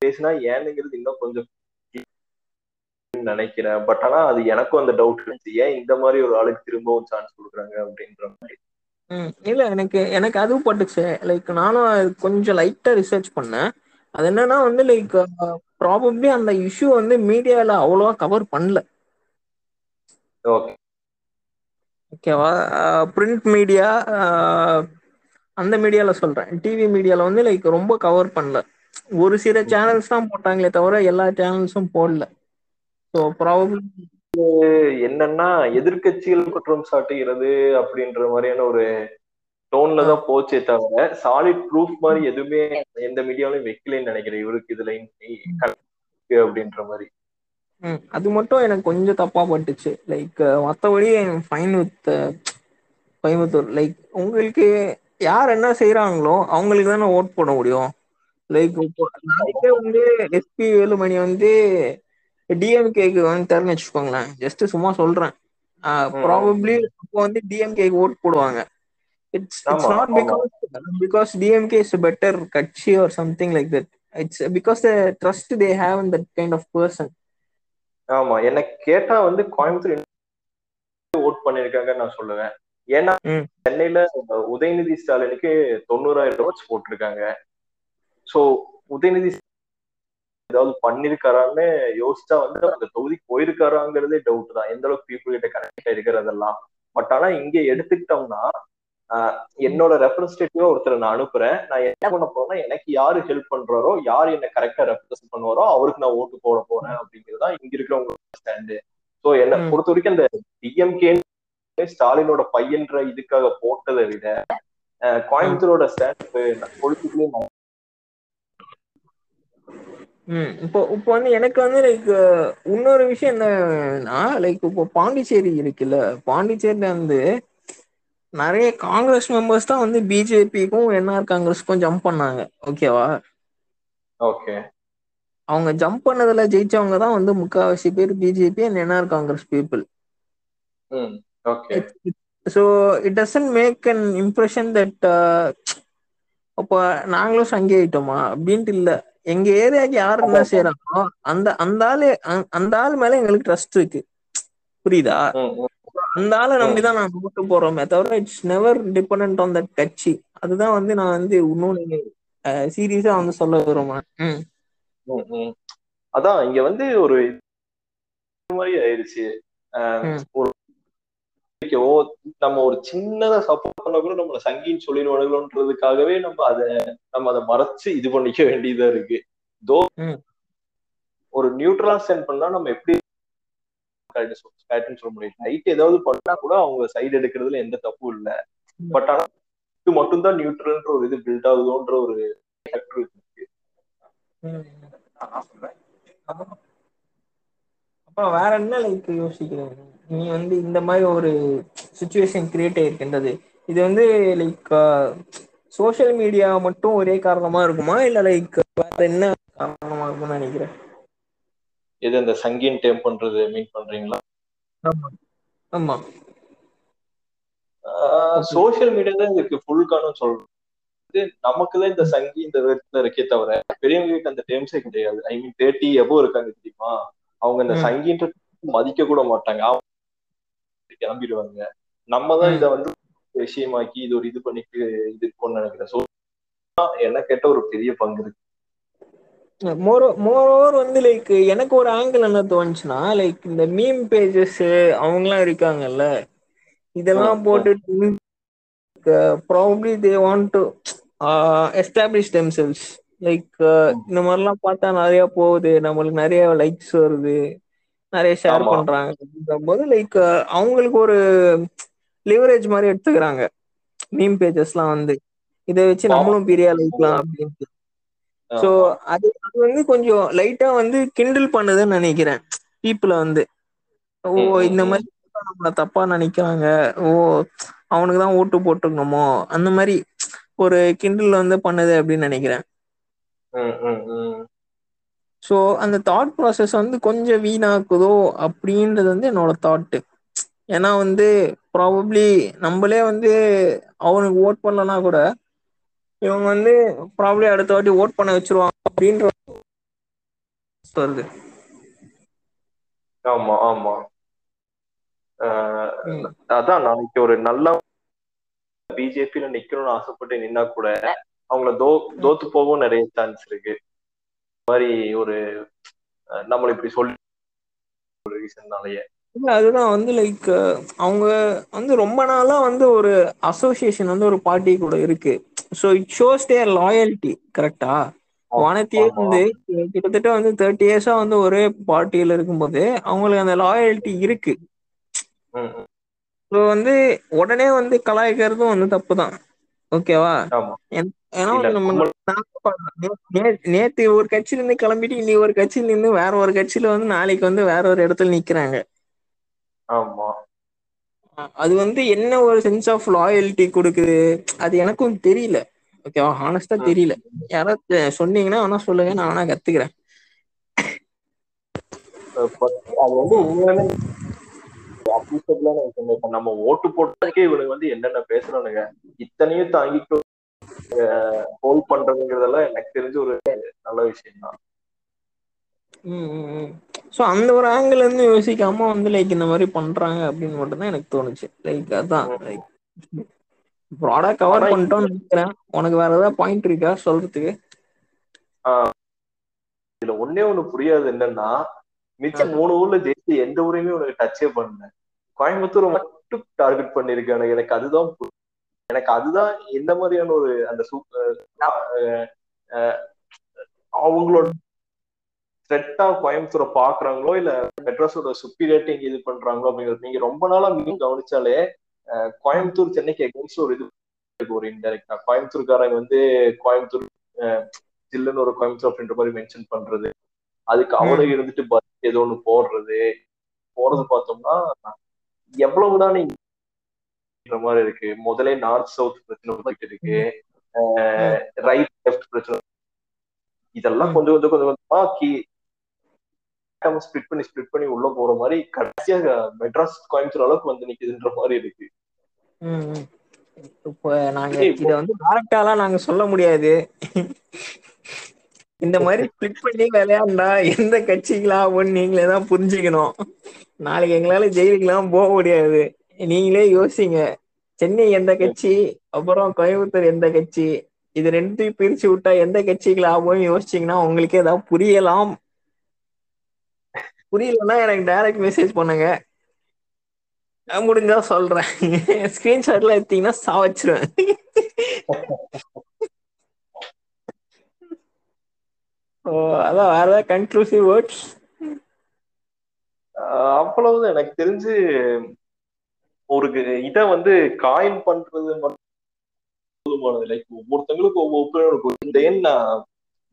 பேசினா ஏனுங்கிறது இன்னும் கொஞ்சம் நினைக்கிறேன். பட் ஆனா அது எனக்கும் அந்த டவுட் இருந்துச்சு. ஏன் இந்த மாதிரி ஒரு ஆளுக்கு திரும்பவும் சான்ஸ் கொடுக்குறாங்க அப்படின்ற மாதிரி. ம். இல்ல எனக்கு எனக்கு அதுவும் பட்டுச்சு. லைக் நானும் கொஞ்சம் லைட்டா ரிசர்ச் பண்ணேன். அது என்னன்னா வந்து லைக் ப்ராபப்ளி அந்த இஷ்யூ வந்து மீடியால அவ்வளவா கவர் பண்ணல. ஓகே ஓகேவா பிரிண்ட் மீடியா அந்த மீடியால சொல்றேன். டிவி மீடியால வந்து லைக் ரொம்ப கவர் பண்ணல. ஒரு சில சேனல்ஸ் தான் போட்டாங்களே தவிர எல்லா சேனல்ஸும் போடல. ஸோ ப்ராபபிள் என்னன்னா எதிர்கட்சிகள் குற்றம் சாட்டுகிறது அப்படின்ற மாதிரியான ஒரு டோன்ல தான் போச்சே தவிர சாலிட் ப்ரூஃப் மாதிரி எதுவுமே எந்த மீடியாவிலும் வைக்கலன்னு நினைக்கிறேன். இவருக்கு இதுல அப்படின்ற மாதிரி. அது மட்டும் எனக்கு கொஞ்சம் தப்பா பட்டுச்சு. லைக் மத்தபடி ஃபைன் வித் கோயம்புத்தூர் லைக் உங்களுக்கு யார் என்ன செய்யறாங்களோ அவங்களுக்கு தானே ஓட் போட முடியும். லைக் நாளைக்கே வந்து எஸ் பி வேலுமணி வந்து டி எம் கே க்கு வன்டாருன்னு வச்சுக்கோங்களே ஜஸ்ட் சும்மா சொல்றே ஆ ம், ம், ப்ராபப்ளி. அப்போ வந்து டி எம் கே க்கு ஓட் போடுவாங்க. It's it's not because because D M K is better கட்சி or something like that it's because the trust they have in that kind of person ஆமா என்ன கேட்டா வந்து கோயம்புத்தூர் ஓட் பண்ணிருக்காங்கன்னு நா சொல்லுவே ஏன்னா சென்னையில உதயநிதி ஸ்டாலினுக்கு தொண்ணூறாயிரம் ஓட்ஸ் போட்டிருக்காங்க. சோ உதயநிதி ஏதாவது பண்ணிருக்காரான்னு யோசிச்சா வந்து அந்த தொகுதிக்கு போயிருக்காராங்கிறதே டவுட் தான். எந்த அளவுக்கு பீப்புள் கிட்ட கனெக்ட் இருக்கிறதெல்லாம். பட் ஆனா இங்க எடுத்துக்கிட்டோம்னா என்னோட ரெப்ரஸன்டேட்டிவா ஒருத்தரை நான் அனுப்புறேன். நான் என்ன பண்ண போறேன்னா எனக்கு யாரு ஹெல்ப் பண்றாரோ யாரு என்ன கரெக்டா ரெப்ரசென்ட் பண்ணுவாரோ அவருக்கு நான் ஓட்டு போட போறேன் அப்படிங்கிறது தான் இங்க இருக்கிறவங்க ஸ்டாண்டு ஸோ என்ன. பொறுத்த வரைக்கும் அந்த டிஎம்கே ஸ்டாலினோட பையன்ற இதுக்காக போட்டதை விட கோயம்புத்தூரோட ஸ்டாண்ட் பொலிட்டிக்கலி ம் இப்போ இப்போ வந்து எனக்கு வந்து லைக் இன்னொரு விஷயம் என்னன்னா லைக் இப்போ பாண்டிச்சேரி இருக்குல்ல பாண்டிச்சேரில வந்து நெறைய காங்கிரஸ் மெம்பர்ஸ் தான் வந்து பிஜேபிக்கும் என்ஆர் காங்கிரஸ்க்கும் ஜம்ப் பண்ணாங்க ஓகேவா ஓகே அவங்க ஜம்ப் பண்ணதுல ஜெயிச்சவங்க தான் வந்து முக்காவாசி பேர் BJP and NR Congress people okay so it doesn't make an impression that அப்போ நாங்களும் சங்கி ஆயிட்டோமா அப்படின்ட்டு இல்ல. எங்க ஏரியாக்கு யாரு என்ன செய்யறாங்களோ அந்த அந்த ஆளு அந்த ஆள் மேல எங்களுக்கு ட்ரஸ்ட் இருக்கு. புரியுதா? அந்த ஆளை நம்பிதான் நான் ஓட்டு போறோமே தவிர it's never depend on that கட்சி. அதுதான் வந்து நான் வந்து இன்னொன்னு சீரியஸா வந்து சொல்ல விரும்புறேன். அதான் இங்க வந்து ஒரு மாதிரி ம். ஒரு ஓ நம்ம ஒரு சின்னதா சப்போர்ட் பண்ண கூட நம்மள சங்கின்னு சொல்லிடுவானுங்களோன்றதுக்காகவே நம்ம அதை நம்ம அதை மறைச்சு இது பண்ணிக்க வேண்டியதா இருக்கு. தோ. ஒரு நியூட்ரலா சென்ட் பண்ணா நம்ம எப்படி சொல்ல முடியும். நைட் ஏதாவது பண்ணா கூட அவங்க சைடு எடுக்கிறதுல எந்த தப்பும் இல்ல. பட் ஆனா இது மட்டும்தான் நியூட்ரல்ன்ற ஒரு இது பில்ட் ஆகுதோன்ற ஒரு factor இருக்கு. ம். அப்புறம் வேற என்ன லைக் யோசிக்கிறீங்க? நீ வந்து இந்த மாதிரி ஒரு சுச்சுவேஷன் கிரியேட் ஆயிருக்கின்றது. இது வந்து லைக் சோஷியல் மீடியா மட்டும் ஒரே காரணமா இருக்குமா? இல்ல லைக் வேற என்ன காரணமா இருக்கும்னு நினைக்கிறேன் எது இந்த சங்கின் டேம் பண்றது மீன் பண்றீங்களா? ஆமா. சோசியல் மீடியா தான் இதுக்கு ஃபுல் காரணம் சொல்றேன் இது நமக்கு தான் இந்த சங்கி இந்த இருக்கே தவிர பெரியவங்களுக்கு அந்த டேம்ஸே கிடையாது. ஐ மீன் தேர்ட்டி எபோ இருக்காங்க தெரியுமா? அவங்க இந்த. சங்கின்ற மதிக்க கூட மாட்டாங்க அவங்க கிளம்பிடுவாங்க நம்ம தான். இதை வந்து விஷயமாக்கி இது ஒரு இது பண்ணிட்டு இது இருக்கும்னு நினைக்கிறேன் ஸோ என்ன கேட்ட ஒரு பெரிய பங்கு இருக்கு மோர் மோரோவர் வந்து லைக் எனக்கு ஒரு ஆங்கிள் என்ன தோணுச்சுன்னா லைக் இந்த மீம் பேஜஸ் அவங்கலாம் இருக்காங்கல்ல இதெல்லாம். போட்டுட்டு probably they want to establish themselves like இந்த மாதிரிலாம் பார்த்தா நிறைய போகுது. நம்மளுக்கு நிறைய லைக்ஸ் வருது. நிறைய ஷேர். பண்றாங்க. போது லைக் அவங்களுக்கு ஒரு லிவரேஜ் மாதிரி எடுத்துக்கிறாங்க. மீம் பேஜஸ்லாம் வந்து. இதை வச்சு நம்மளும் பெரிய ஆளாயிக்கலாம் அப்படின்ட்டு. ஸோ. அது அது வந்து கொஞ்சம் லைட்டா வந்து கிண்டில் பண்ணுதுன்னு நினைக்கிறேன். பீப்புளை வந்து. ஓ இந்த. மாதிரி நம்மள தப்பா நினைக்கிறாங்க. ஓ அவனுக்கு தான் ஓட்டு போட்டுருக்கணுமோ? அந்த மாதிரி ஒரு கிண்டில் வந்து பண்ணுது அப்படின்னு நினைக்கிறேன். ஸோ அந்த தாட் ப்ராசஸ் வந்து கொஞ்சம் வீணாக்குதோ அப்படின்றது வந்து என்னோட தாட்டு ஏன்னா வந்து ப்ராபப்ளி நம்மளே வந்து அவனுக்கு ஓட் பண்ணலனா கூட இவங்க வந்து ப்ராப்ளி அடுத்த வாட்டி ஓட் பண்ண வச்சிருவாங்க அப்படின்ற வருது. ஆமா ஆமா. அதான் நாளைக்கு ஒரு நல்ல பிஜேபியில நிக்கணும்னு ஆசைப்பட்டு நின்னா கூட அவங்கள தோ தோத்து போகவும் நிறைய சான்ஸ் இருக்கு. மாதிரி ஒரு நம்மள இப்படி சொல்லி ஒரு ரீசன்னாலேயே இல்ல அதுதான் வந்து லைக் அவங்க வந்து ரொம்ப நாளா வந்து ஒரு அசோசியேஷன் வந்து ஒரு பார்ட்டி கூட இருக்கு. So it shows their loyalty கரெக்டா வானத்தியே. வந்து கிட்டத்தட்ட வந்து தேர்ட்டி இயர்ஸா வந்து ஒரே பார்ட்டியில இருக்கும்போது அவங்களுக்கு அந்த லாயல்டி இருக்கு. ஸோ வந்து உடனே வந்து கலாய்க்கிறதும் வந்து தப்பு தான் ஓகேவா நேத்து ஒரு கட்சியில இருந்து கிளம்பிட்டு இன்னி ஒரு கட்சியில இருந்து வேற ஒரு கட்சியில வந்து நாளைக்கு வந்து வேற ஒரு இடத்துல நிக்கிறாங்க. ஆமா. அது வந்து என்ன ஒரு சென்ஸ் ஆஃப் லாயல்ட்டி கொடுக்குது? அது எனக்கும் தெரியல. ஓகேவா ஹானஸ்டா. தெரியல. யாராவது சொன்னீங்கன்னா வேணா சொல்லுங்க நான் வேணா கத்துக்கிறேன். அது வந்து உண்மையாலுமே appreciable-ஆன விஷயம். இப்ப நம்ம ஓட்டு போட்டதுக்கே இவனுங்க வந்து என்னென்ன பேசுறானுங்க? இத்தனையும் தாங்கிட்டு ஹோல்ட் பண்றதுங்கிறதெல்லாம் எனக்கு தெரிஞ்ச ஒரு நல்ல விஷயம் தான் ஸோ அந்த ஒரு ஆங்கிள் இருந்து யோசிக்காம வந்து லைக் இந்த மாதிரி பண்றாங்க அப்படின்னு மட்டும் தான் எனக்கு தோணுச்சு. லைக் அதான் லைக் ப்ராடா கவர் பண்ணிட்டோம்னு நினைக்கிறேன். உனக்கு வேற ஏதாவது பாயிண்ட் இருக்கா? சொல்றதுக்கு. இதுல ஒண்ணே ஒண்ணு புரியாது என்னன்னா மிச்சம் மூணு ஊர்ல ஜெயிச்சு எந்த ஊரையுமே உனக்கு டச்சே பண்ணல. கோயம்புத்தூர் மட்டும் டார்கெட் பண்ணிருக்கானு எனக்கு அதுதான் எனக்கு அதுதான் எந்த மாதிரியான ஒரு அந்த அவங்களோட த்ரெட்டா கோயம்புத்தூரை பாக்குறாங்களோ இல்ல மெட்ராஸோட சுப்பீரியாரிட்டி இது பண்றாங்களோ அப்படிங்கிறது நீங்க ரொம்ப நாளா மீன் கவனிச்சாலே கோயம்புத்தூர் சென்னைக்கு எகென்ஸ்ட் ஒரு இது ஒரு இன்டெரக்டா கோயம்புத்தூர்காரங்க வந்து கோயம்புத்தூர் ஜில்லுன்னு ஒரு கோயம்புத்தூர் அப்படின்ற மாதிரி மென்ஷன் பண்றது அதுக்கு அவரே இருந்துட்டு ஏதோ ஒண்ணு போடுறது போறது பார்த்தோம்னா எவ்வளவுதான் நீங்க மாதிரி இருக்கு. முதலே நார்த் சவுத் பிரச்சனை போயிட்டு இருக்கு. ரைட் லெஃப்ட் பிரச்சனை இதெல்லாம். கொஞ்சம் கொஞ்சம் கொஞ்சம் கொஞ்சமா கீ ஸ்பிளிட் பண்ணி ஸ்பிளிட் பண்ணி உள்ள போற மாதிரி கடைசியா மெட்ராஸ் கோயம்புத்தூர் அளவுக்கு வந்து நிக்குதுன்ற மாதிரி இருக்கு. இப்போ நாங்க இத வந்து டேரக்டாலாம் நாங்க சொல்ல முடியாது. இந்த மாதிரி ஸ்பிளிட் பண்ணி விளையாண்டா எந்த கட்சிகளா ஆகும்னு நீங்களே தான் புரிஞ்சுக்கணும். நாளைக்கு எங்களால ஜெயிலுக்குலாம் போக முடியாது. நீங்களே யோசிங்க. சென்னை எந்த கட்சி அப்புறம் கோயம்புத்தூர் எந்த கட்சி இது ரெண்டையும் பிரிச்சு விட்டா எந்த கட்சிகள் ஆகும்னு யோசிச்சீங்கன்னா உங்களுக்கே ஏதாவது புரியலாம். புரியலன்னா எனக்கு டைரக்ட் மெசேஜ் பண்ணுங்க. நான் முடிஞ்சா சொல்றேன். ஸ்கிரீன்ஷாட்ல எடுத்தீங்கன்னா சாவச்சிருவேன். ஓ அதான் வேற ஏதாவது கன்க்ளூசிவ் வேர்ட்ஸ் அவ்வளவுதான். எனக்கு தெரிஞ்சு ஒரு இத வந்து காயின் பண்றது மட்டும் போதுமானது. லைக் ஒவ்வொருத்தங்களுக்கும் ஒவ்வொரு இருக்கும். இந்த நான்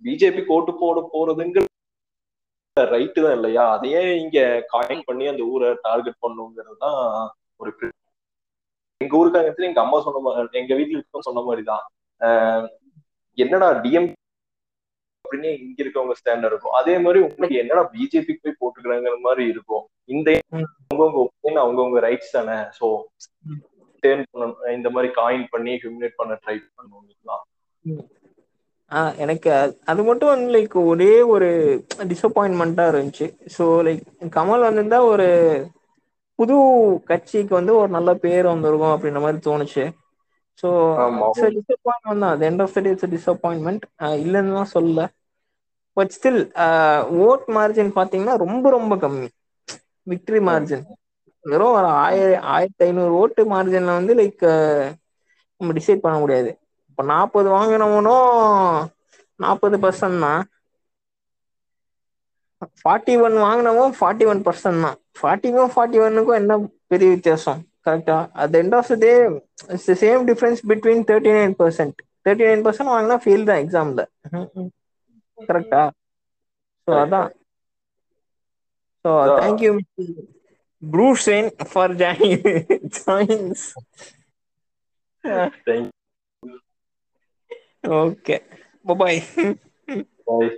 பிஜேபி கோட்டு போட போறதுங்கிற ரைட்டு தான் இல்லையா? அதையே இங்க காயின் பண்ணி அந்த ஊரை டார்கெட் பண்ணுங்கிறது தான் ஒரு எங்க ஊருக்காங்க எங்க அம்மா சொன்ன மாதிரி எங்க வீட்டுல இருக்க சொன்ன மாதிரிதான். ஆஹ் என்னடா டிஎம் அப்படின்னு இங்க இருக்கவங்க ஸ்டாண்ட் இருக்கும். அதே மாதிரி உங்களுக்கு என்னடா பிஜேபிக்கு போய் போட்டுக்கிறாங்கிற மாதிரி இருக்கும். இந்த. அவங்கவுங்க ஒப்பீனியன் அவங்கவுங்க ரைட்ஸ் தானே. சோ. டேர்ன் பண்ண இந்த மாதிரி காயின் பண்ணி ஹியூமினேட் பண்ண ட்ரை பண்ணுவாங்கலாம் ஆஹ் எனக்கு அது- மட்டும் லைக் ஒரே ஒரு டிசப்பாயின்மெண்ட்டா இருந்துச்சு. ஸோ லைக் கமல் வந்திருந்தா ஒரு புது கட்சிக்கு வந்து ஒரு நல்ல பேர் வந்திருக்கும் அப்படின்ற மாதிரி தோணுச்சு. ஸோ. டிசப்பாயின்மெண்ட் தான். End of the day it's disappointment இல்லைன்னு தான் சொல்லல. பட் ஸ்டில் ஓட் மார்ஜின் பார்த்தீங்கன்னா ரொம்ப ரொம்ப கம்மி. விக்டரி மார்ஜின் வெறும் ஒரு ஆயிரம் ஆயிரத்தி ஐநூறு ஓட்டு மார்ஜின்ல வந்து லைக் uh, நம்ம டிசைட் பண்ண முடியாது. இப்போ நாற்பது வாங்கினவனும் நாற்பது பர்சன்ட் தான். ஃபார்ட்டி ஒன் வாங்கினவன் ஃபார்ட்டி ஒன் பர்சன்ட் தான். ஃபார்ட்டிக்கும் ஃபார்ட்டி ஒன்னுக்கும் என்ன பெரிய வித்தியாசம்? கரெக்டா at end of the day it's same difference between thirty nine percent thirty nine percent வாங்கினா ஃபெயில் தான் எக்ஸாம்ல கரெக்டா ஸோ அதான் ஸோ அதான். Thank you ப்ரூசேன் for join joins Thank okay bye you. Bye.